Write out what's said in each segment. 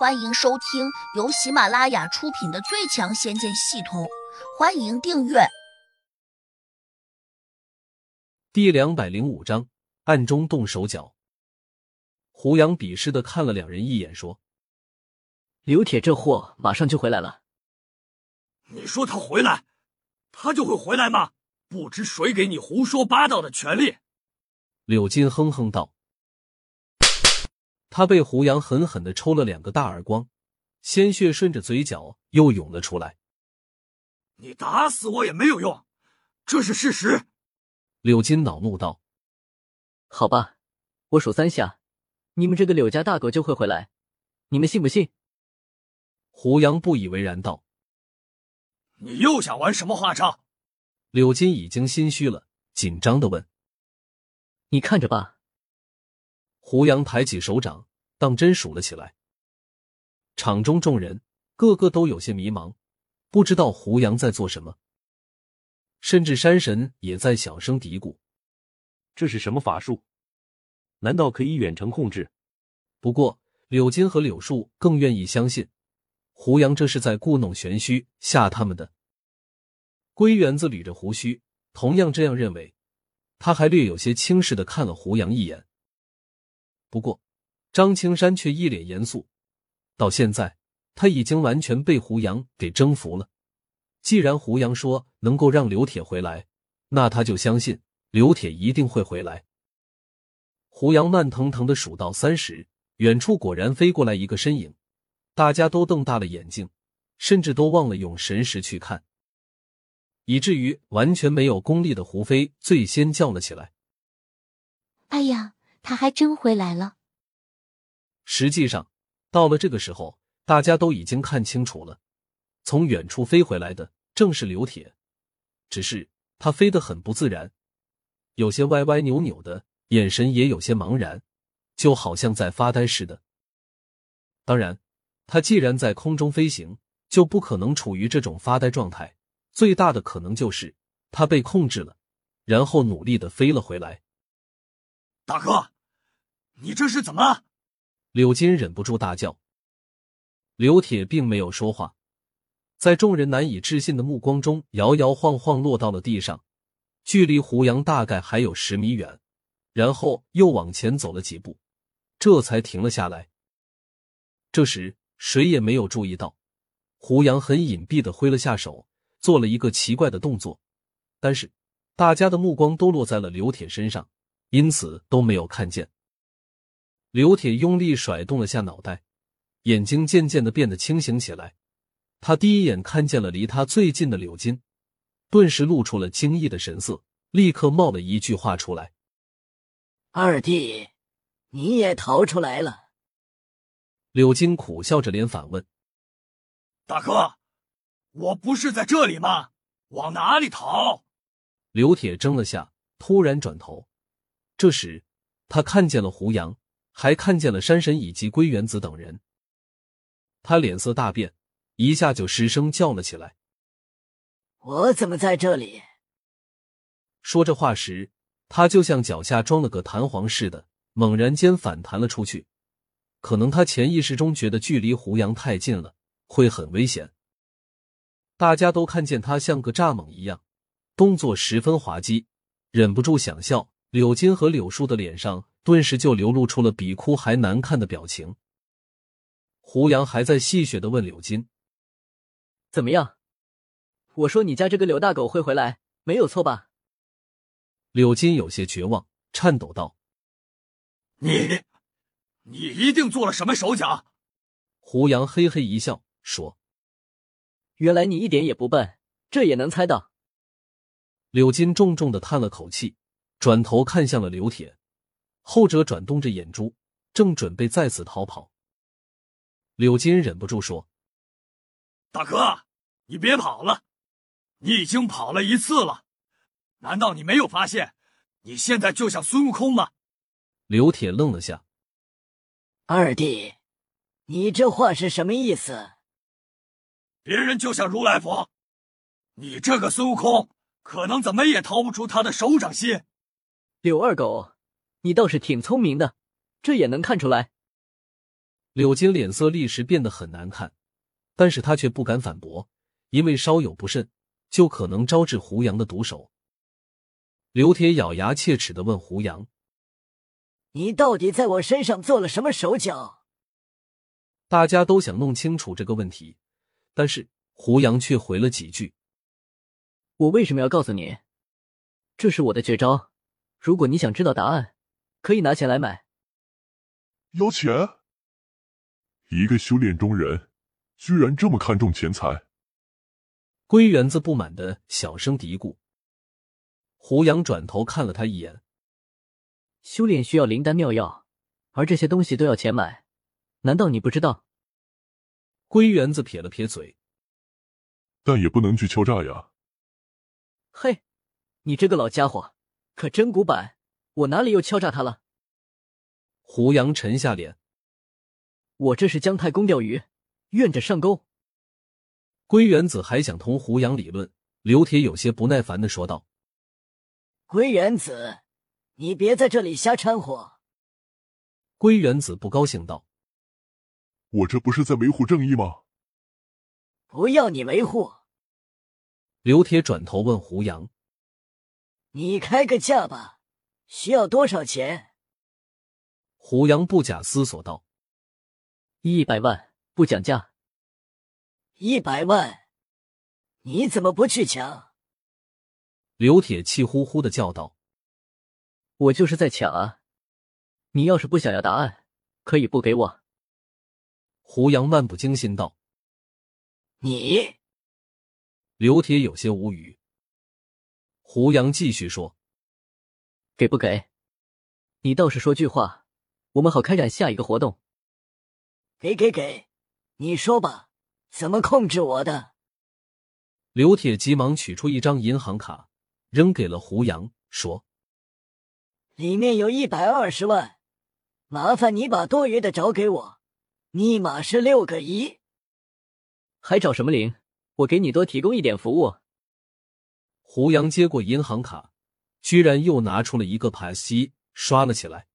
欢迎收听由喜马拉雅出品的《最强仙剑系统》，欢迎订阅。第两百零五章，暗中动手脚。胡杨鄙视的看了两人一眼，说：“刘铁这货马上就回来了。你说他回来，他就会回来吗？不知谁给你胡说八道的权利？”柳金哼哼道。他被胡杨狠狠的抽了两个大耳光，鲜血顺着嘴角又涌了出来。你打死我也没有用，这是事实。柳金恼怒道：“好吧，我数三下，你们这个柳家大狗就会回来，你们信不信？”胡杨不以为然道：“你又想玩什么花招？”柳金已经心虚了，紧张的问：“你看着吧。”胡杨抬起手掌，当真数了起来。场中众人个个都有些迷茫，不知道胡杨在做什么。甚至山神也在小声嘀咕：“这是什么法术？难道可以远程控制？”不过柳金和柳树更愿意相信，胡杨这是在故弄玄虚，吓他们的。龟园子捋着胡须，同样这样认为。他还略有些轻视的看了胡杨一眼。不过，张青山却一脸严肃。到现在，他已经完全被胡杨给征服了。既然胡杨说能够让刘铁回来，那他就相信刘铁一定会回来。胡杨慢腾腾的数到三十，远处果然飞过来一个身影，大家都瞪大了眼睛，甚至都忘了用神识去看，以至于完全没有功力的胡飞最先叫了起来：“哎呀！”他还真回来了。实际上，到了这个时候，大家都已经看清楚了，从远处飞回来的正是刘铁，只是他飞得很不自然，有些歪歪扭扭的，眼神也有些茫然，就好像在发呆似的。当然，他既然在空中飞行，就不可能处于这种发呆状态，最大的可能就是他被控制了，然后努力的飞了回来。大哥，你这是怎么了？柳金忍不住大叫。刘铁并没有说话，在众人难以置信的目光中，摇摇晃晃落到了地上，距离胡杨大概还有十米远，然后又往前走了几步，这才停了下来。这时，谁也没有注意到，胡杨很隐蔽的挥了下手，做了一个奇怪的动作，但是大家的目光都落在了刘铁身上。因此都没有看见。刘铁用力甩动了下脑袋，眼睛渐渐的变得清醒起来。他第一眼看见了离他最近的柳金，顿时露出了惊异的神色，立刻冒了一句话出来：“二弟，你也逃出来了。”柳金苦笑着脸反问：“大哥，我不是在这里吗？往哪里逃？”刘铁怔了下，突然转头。这时，他看见了胡杨，还看见了山神以及归元子等人。他脸色大变，一下就失声叫了起来：“我怎么在这里？”说这话时，他就像脚下装了个弹簧似的，猛然间反弹了出去。可能他潜意识中觉得距离胡杨太近了，会很危险。大家都看见他像个蚱蜢一样，动作十分滑稽，忍不住想笑。柳金和柳树的脸上顿时就流露出了比哭还难看的表情。胡杨还在戏谑的问柳金：“怎么样？我说你家这个柳大狗会回来，没有错吧？”柳金有些绝望，颤抖道：“你，你一定做了什么手脚？”胡杨嘿嘿一笑，说：“原来你一点也不笨，这也能猜到。”柳金重重的叹了口气。转头看向了刘铁，后者转动着眼珠，正准备再次逃跑。柳金忍不住说：“大哥，你别跑了，你已经跑了一次了，难道你没有发现你现在就像孙悟空吗？”刘铁愣了下：“二弟，你这话是什么意思？别人就像如来佛，你这个孙悟空，可能怎么也逃不出他的手掌心。”柳二狗，你倒是挺聪明的，这也能看出来。柳金脸色立时变得很难看，但是他却不敢反驳，因为稍有不慎，就可能招致胡杨的毒手。刘铁咬牙切齿的问胡杨：“你到底在我身上做了什么手脚？”大家都想弄清楚这个问题，但是胡杨却回了几句：“我为什么要告诉你？这是我的绝招。如果你想知道答案，可以拿钱来买。”要钱？一个修炼中人，居然这么看重钱财？龟园子不满的小声嘀咕。胡杨转头看了他一眼。修炼需要灵丹妙药，而这些东西都要钱买，难道你不知道？龟园子撇了撇嘴。但也不能去敲诈呀。嘿，你这个老家伙可真古板！我哪里又敲诈他了？胡杨沉下脸。我这是姜太公钓鱼，愿者上钩。龟元子还想同胡杨理论，刘铁有些不耐烦的说道。龟元子，你别在这里瞎掺和！龟元子不高兴道：“我这不是在维护正义吗？”不要你维护。刘铁转头问胡杨：“你开个价吧，需要多少钱？”胡杨不假思索道：“一百万，不讲价。”一百万，你怎么不去抢？刘铁气呼呼的叫道：“我就是在抢啊！你要是不想要答案，可以不给我。”胡杨漫不经心道：“你。”刘铁有些无语。胡杨继续说：“给不给？你倒是说句话，我们好开展下一个活动。”“给给给，你说吧，怎么控制我的？”刘铁急忙取出一张银行卡。扔给了胡杨，说：“里面有一百二十万，麻烦你把多余的找给我。密码是六个一。还找什么零？我给你多提供一点服务。”胡杨接过银行卡，居然又拿出了一个 Pass 一，刷了起来。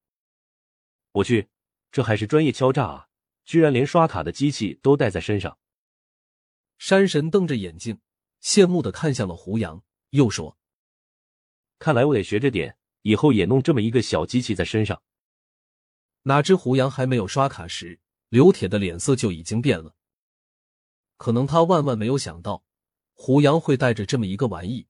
我去，这还是专业敲诈啊！居然连刷卡的机器都带在身上。山神瞪着眼睛，羡慕的看向了胡杨，又说。看来我得学着点，以后也弄这么一个小机器在身上。哪知胡杨还没有刷卡时，刘铁的脸色就已经变了。可能他万万没有想到，胡杨会带着这么一个玩意。